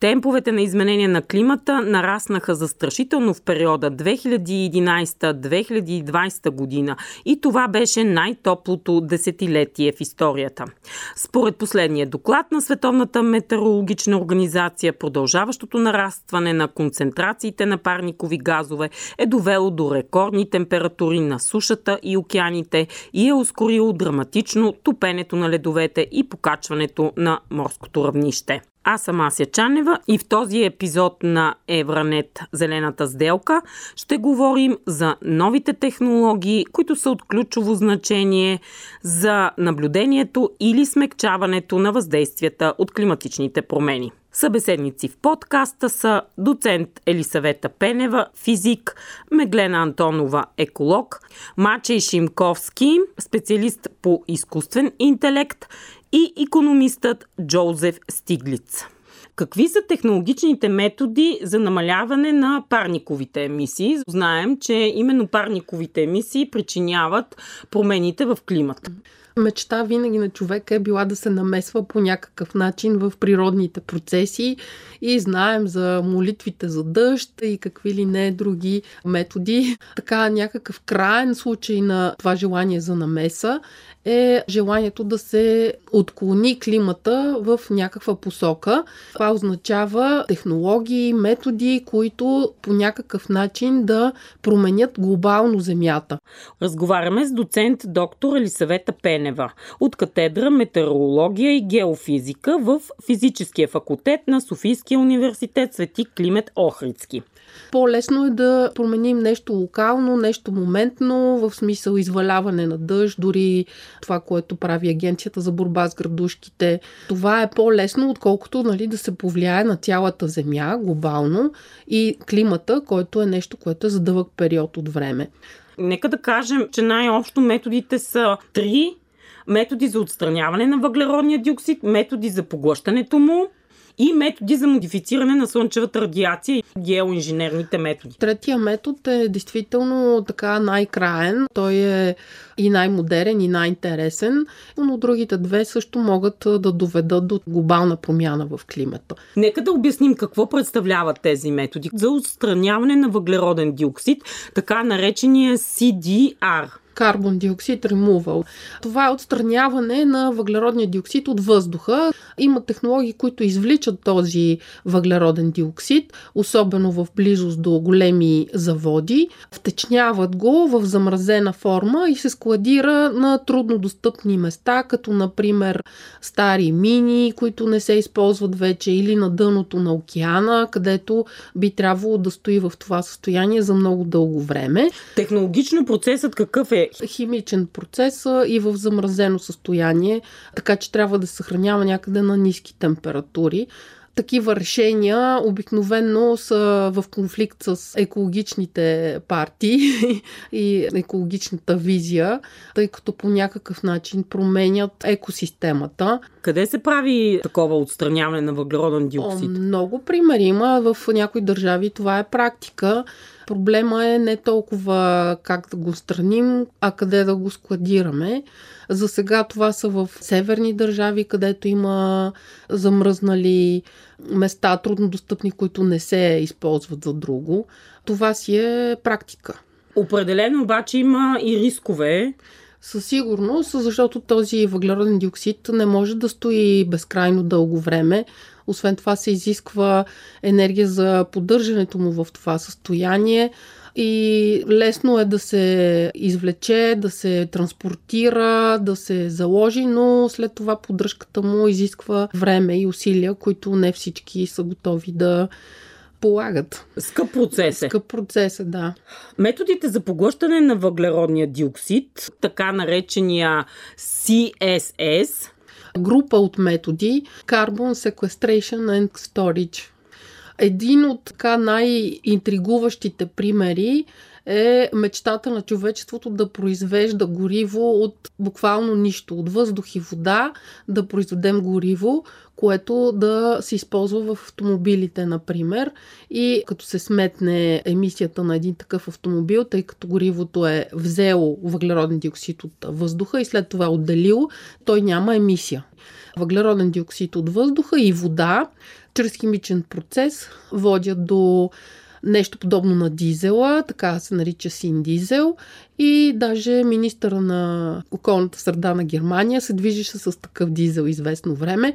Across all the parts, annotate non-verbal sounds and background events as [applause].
Темповете на изменение на климата нараснаха застрашително в периода 2011-2020 година и това беше най-топлото десетилетие в историята. Според последния доклад на Световната метеорологична организация, продължаващото нарастване на концентрациите на парникови газове е довело до рекордни температури на сушата и океаните и е ускорило драматично топенето на ледовете и покачването на морското равнище. Аз съм Ася Чанева и в този епизод на Евранет Зелената сделка ще говорим за новите технологии, които са от ключово значение за наблюдението или смекчаването на въздействията от климатичните промени. Събеседници в подкаста са доцент Елисавета Пенева, физик, Меглена Антонова, еколог, Мачей Шимковски, специалист по изкуствен интелект и економистът Джозеф Стиглиц. Какви са технологичните методи за намаляване на парниковите емисии? Знаем, че именно парниковите емисии причиняват промените в климата. Мечта винаги на човека е била да се намесва по някакъв начин в природните процеси и знаем за молитвите за дъжд и какви ли не други методи. [laughs] Така някакъв крайен случай на това желание за намеса е желанието да се отклони климата в някаква посока. Това означава технологии, методи, които по някакъв начин да променят глобално Земята. Разговаряме с доцент доктор Елисавета Пенева от катедра Метеорология и геофизика в Физическия факултет на Софийския университет Свети Климет Охридски. По-лесно е да променим нещо локално, нещо моментно, в смисъл изваляване на дъжд, дори това, което прави Агенцията за борба с градушките. Това е по-лесно, отколкото нали, да се повлияе на цялата Земя глобално и климата, който е нещо, което е за дълъг период от време. Нека да кажем, че най-общо методите са три методи за отстраняване на въглеродния диоксид, методи за поглъщането му и методи за модифициране на слънчевата радиация и геоинженерните методи. Третия метод е действително така най-краен. Той е и най-модерен, и най-интересен, но другите две също могат да доведат до глобална промяна в климата. Нека да обясним какво представляват тези методи за отстраняване на въглероден диоксид, така наречения CDR карбон диоксид ремувал. Това е отстраняване на въглеродния диоксид от въздуха. Има технологии, които извличат този въглероден диоксид, особено в близост до големи заводи, втечняват го в замразена форма и се складира на труднодостъпни места, като например стари мини, които не се използват вече, или на дъното на океана, където би трябвало да стои в това състояние за много дълго време. Технологично процесът какъв е? Химичен процес и в замразено състояние, така че трябва да се съхранява някъде на ниски температури такива решения обикновенно са в конфликт с екологичните партии [laughs] и екологичната визия, тъй като по някакъв начин променят екосистемата. Къде се прави такова отстраняване на въглероден диоксид? О, много примери има. В някои държави това е практика. Проблема е не толкова как да го страним, а къде да го складираме. За сега това са в северни държави, където има замръзнали места, труднодостъпни, които не се използват за друго. Това си е практика. Определено обаче има и рискове. Със сигурност, защото този въглероден диоксид не може да стои безкрайно дълго време. Освен това се изисква енергия за поддържането му в това състояние и лесно е да се извлече, да се транспортира, да се заложи, но след това поддръжката му изисква време и усилия, които не всички са готови да полагат. Скъп процес е. Скъп процес е, да. Методите за поглъщане на въглеродния диоксид, така наречения CSS, група от методи Carbon Sequestration and Storage. Един от така най-интригуващите примери е мечтата на човечеството да произвежда гориво от буквално нищо, от въздух и вода, да произведем гориво, което да се използва в автомобилите, например. И като се сметне емисията на един такъв автомобил, тъй като горивото е взело въглероден диоксид от въздуха и след това отделило, той няма емисия. Въглероден диоксид от въздуха и вода чрез химичен процес водят до нещо подобно на дизела, така се нарича син дизел. И даже министъра на околната среда на Германия се движеше с такъв дизел известно време,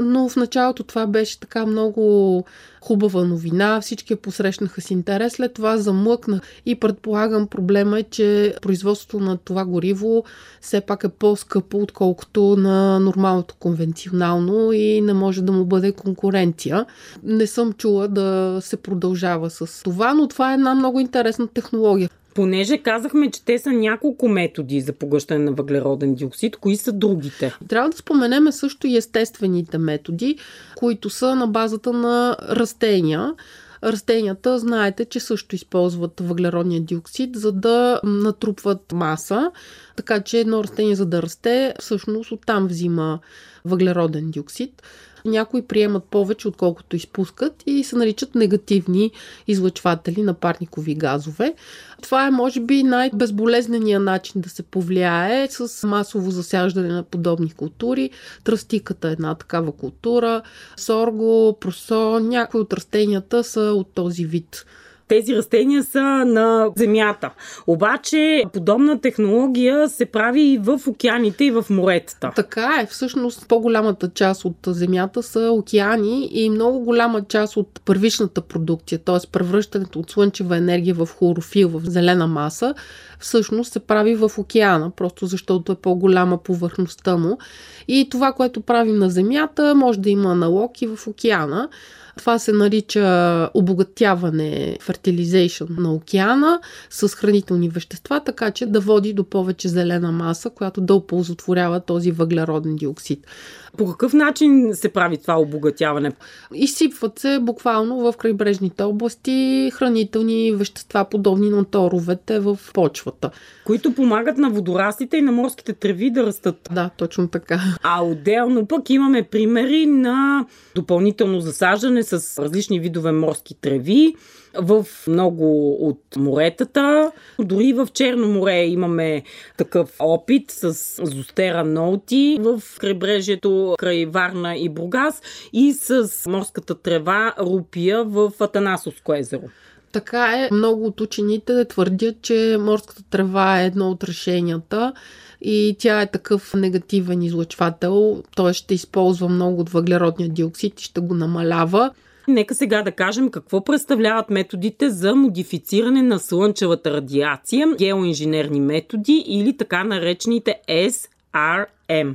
но в началото това беше така много хубава новина, всички я посрещнаха с интерес, след това замлъкна. И предполагам проблема е, че производството на това гориво все пак е по-скъпо, отколкото на нормалното конвенционално и не може да му бъде конкуренция. Не съм чула да се продължава с това, но това е една много интересна технология. Понеже казахме, че те са няколко методи за погъщане на въглероден диоксид, кои са другите? Трябва да споменеме също и естествените методи, които са на базата на растения. Растенията, знаете, че също използват въглеродния диоксид, за да натрупват маса, така че едно растение, за да расте, всъщност оттам взима въглероден диоксид някои приемат повече, отколкото изпускат и се наричат негативни излъчватели на парникови газове. Това е, може би, най-безболезненият начин да се повлияе с масово засяждане на подобни култури. Тръстиката е една такава култура, сорго, просо, някои от растенията са от този вид тези растения са на земята. Обаче подобна технология се прави и в океаните, и в моретата. Така е. Всъщност по-голямата част от земята са океани и много голяма част от първичната продукция, т.е. превръщането от слънчева енергия в хлорофил, в зелена маса, всъщност се прави в океана, просто защото е по-голяма повърхността му. И това, което правим на Земята, може да има аналог и в океана. Това се нарича обогатяване, фертилизейшн на океана с хранителни вещества, така че да води до повече зелена маса, която да оползотворява този въглероден диоксид. По какъв начин се прави това обогатяване? Изсипват се буквално в крайбрежните области хранителни вещества, подобни на торовете в почвата. Които помагат на водорастите и на морските треви да растат. Да, точно така. А отделно пък имаме примери на допълнително засаждане с различни видове морски треви в много от моретата. Дори в Черно море имаме такъв опит с зостера ноути в крайбрежието край Варна и Бургас и с морската трева рупия в Атанасовско езеро. Така е. Много от учените твърдят, че морската трева е едно от решенията и тя е такъв негативен излъчвател, т.е. ще използва много от въглеродния диоксид и ще го намалява. Нека сега да кажем какво представляват методите за модифициране на слънчевата радиация, геоинженерни методи или така наречените SRM.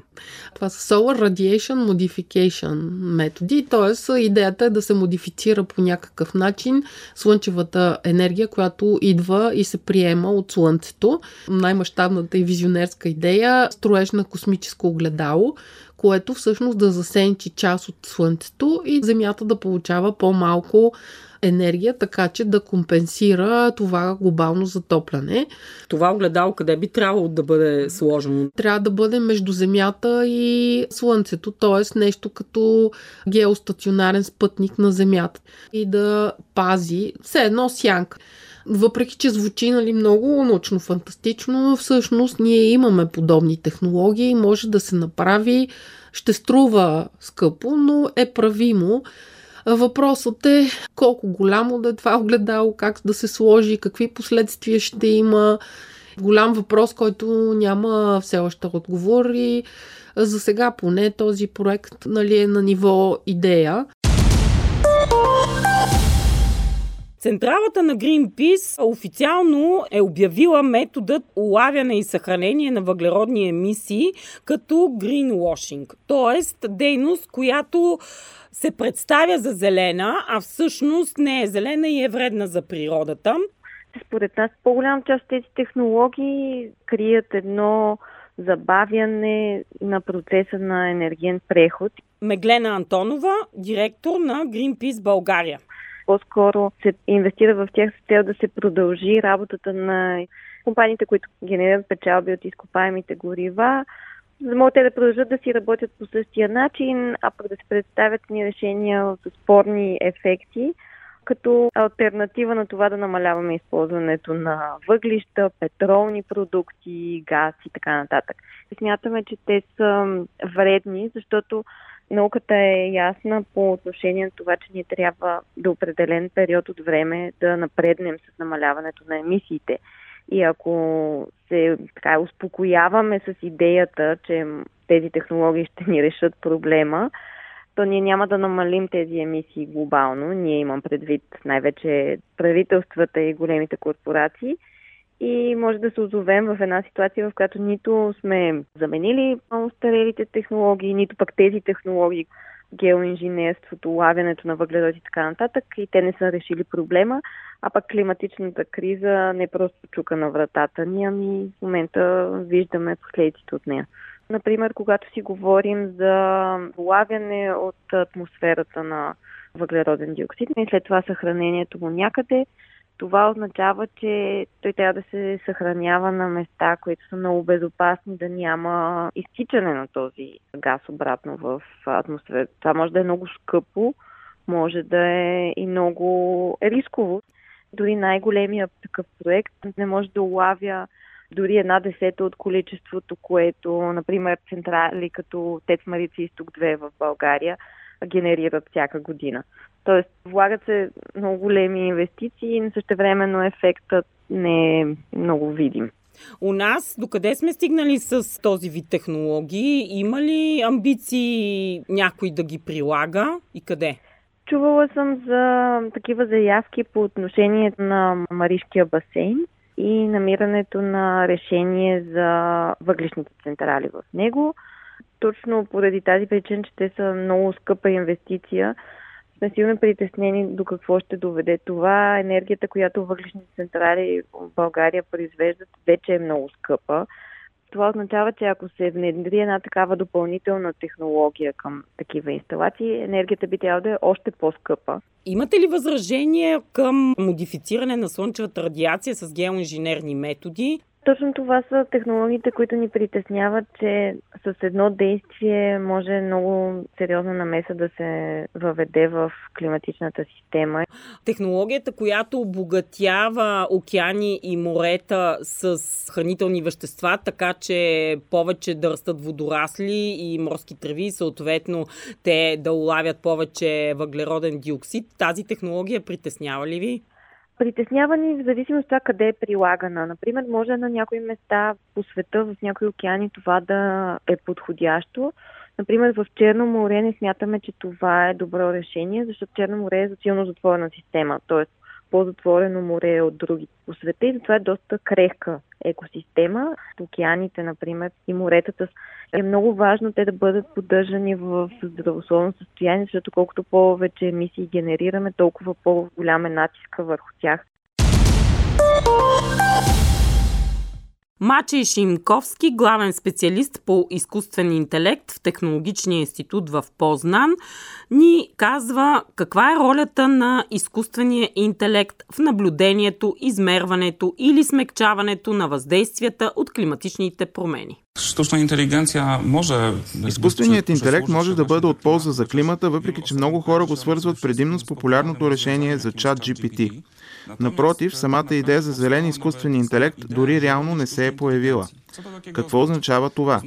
Това са Solar Radiation Modification методи, т.е. идеята е да се модифицира по някакъв начин слънчевата енергия, която идва и се приема от Слънцето. Най-мащабната и визионерска идея строеж на космическо огледало, което всъщност да засенчи част от Слънцето и Земята да получава по-малко енергия, така че да компенсира това глобално затопляне. Това огледало къде би трябвало да бъде сложено? Трябва да бъде между Земята и Слънцето, т.е. нещо като геостационарен спътник на Земята и да пази все едно сянка. Въпреки, че звучи нали, много научно-фантастично, всъщност ние имаме подобни технологии, може да се направи, ще струва скъпо, но е правимо. Въпросът е колко голямо да е това огледало, как да се сложи, какви последствия ще има. Голям въпрос, който няма все още отговор и за сега поне този проект нали, е на ниво идея. Централата на Greenpeace официално е обявила методът улавяне и съхранение на въглеродни емисии като greenwashing, т.е. дейност, която се представя за зелена, а всъщност не е зелена и е вредна за природата. Според нас по-голям част от тези технологии крият едно забавяне на процеса на енергиен преход. Меглена Антонова, директор на Greenpeace България по-скоро се инвестира в тях с цел да се продължи работата на компаниите, които генерират печалби от изкопаемите горива, за да могат те да продължат да си работят по същия начин, а пък да се представят ни решения с спорни ефекти, като альтернатива на това да намаляваме използването на въглища, петролни продукти, газ и така нататък. Смятаме, че те са вредни, защото науката е ясна по отношение на това, че ни трябва до определен период от време да напреднем с намаляването на емисиите. И ако се така, успокояваме с идеята, че тези технологии ще ни решат проблема, то ние няма да намалим тези емисии глобално. Ние имам предвид най-вече правителствата и големите корпорации. И може да се озовем в една ситуация, в която нито сме заменили устарелите технологии, нито пък тези технологии, геоинженерството, лавянето на въглерод и така нататък, и те не са решили проблема, а пък климатичната криза не просто чука на вратата ни, ами в момента виждаме последиците от нея. Например, когато си говорим за лавяне от атмосферата на въглероден диоксид и след това съхранението му някъде, това означава, че той трябва да се съхранява на места, които са много безопасни, да няма изтичане на този газ обратно в атмосферата. Това може да е много скъпо, може да е и много рисково. Дори най-големия такъв проект не може да улавя дори една десета от количеството, което, например, централи като ТЕЦ Марица Изток 2 в България генерират всяка година. Тоест, влагат се много големи инвестиции, но същевременно ефектът не е много видим. У нас, докъде сме стигнали с този вид технологии? Има ли амбиции някой да ги прилага и къде? Чувала съм за такива заявки по отношение на Маришкия басейн и намирането на решение за въглишните централи в него. Точно поради тази причина, че те са много скъпа инвестиция, сме силно притеснени до какво ще доведе това. Енергията, която въглишните централи в България произвеждат, вече е много скъпа. Това означава, че ако се внедри една такава допълнителна технология към такива инсталации, енергията би трябвало да е още по-скъпа. Имате ли възражение към модифициране на слънчевата радиация с геоинженерни методи? Точно това са технологиите, които ни притесняват, че с едно действие може много сериозна намеса да се въведе в климатичната система. Технологията, която обогатява океани и морета с хранителни вещества, така че повече да растат водорасли и морски треви, съответно те да улавят повече въглероден диоксид. Тази технология притеснява ли ви? Притеснява ни в зависимост от това къде е прилагана. Например, може на някои места по света, в някои океани това да е подходящо. Например, в Черно море не смятаме, че това е добро решение, защото Черно море е силно затворена система, т.е. по-затворено море от други по света и затова е доста крехка екосистема. Океаните, например, и моретата е много важно те да бъдат поддържани в здравословно състояние, защото колкото повече емисии генерираме, толкова по-голям е натиска върху тях. Мачей Шимковски, главен специалист по изкуствен интелект в Технологичния институт в Познан, ни казва каква е ролята на изкуствения интелект в наблюдението, измерването или смекчаването на въздействията от климатичните промени. може... Изкуственият интелект може да бъде от полза за климата, въпреки че много хора го свързват предимно с популярното решение за чат GPT. Напротив, самата идея за зелен изкуствен интелект дори реално не се е появила. Какво означава това?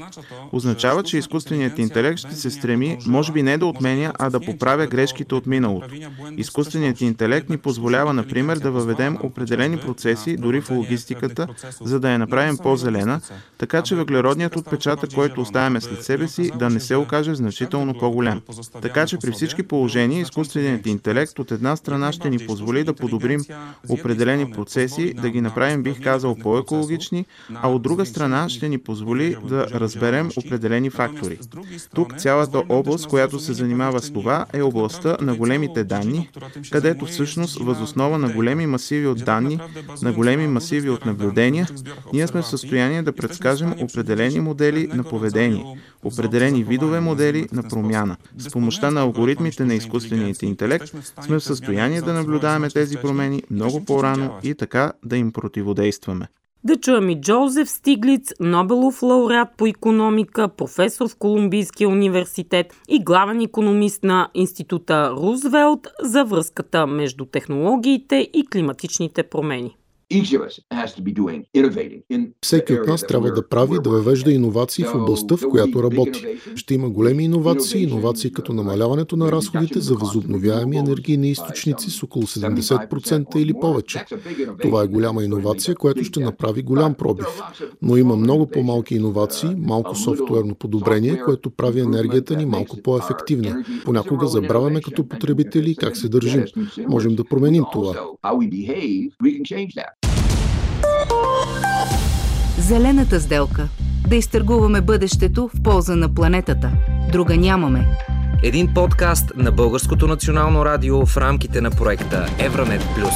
Означава, че изкуственият интелект ще се стреми, може би не да отменя, а да поправя грешките от миналото. Изкуственият интелект ни позволява, например, да въведем определени процеси, дори в логистиката, за да я направим по-зелена, така че въглеродният отпечатък, който оставяме след себе си, да не се окаже значително по-голям. Така че при всички положения изкуственият интелект от една страна ще ни позволи да подобрим определени процеси, да ги направим, бих казал, по-екологични, а от друга страна страна ще ни позволи да разберем определени фактори. Тук цялата област, която се занимава с това, е областта на големите данни, където всъщност възоснова на големи масиви от данни, на големи масиви от наблюдения, ние сме в състояние да предскажем определени модели на поведение, определени видове модели на промяна. С помощта на алгоритмите на изкуственият интелект сме в състояние да наблюдаваме тези промени много по-рано и така да им противодействаме. Да чуем и Джозеф Стиглиц, Нобелов лауреат по економика, професор в Колумбийския университет и главен економист на института Рузвелт за връзката между технологиите и климатичните промени. Всеки от нас трябва да прави, да въвежда иновации в областта, в която работи. Ще има големи иновации, иновации като намаляването на разходите за възобновяеми енергийни източници с около 70% или повече. Това е голяма иновация, която ще направи голям пробив. Но има много по-малки иновации, малко софтуерно подобрение, което прави енергията ни малко по-ефективна. Понякога забравяме като потребители как се държим. Можем да променим това. Зелената сделка. Да изтъргуваме бъдещето в полза на планетата. Друга нямаме. Един подкаст на Българското национално радио в рамките на проекта Евранет Плюс.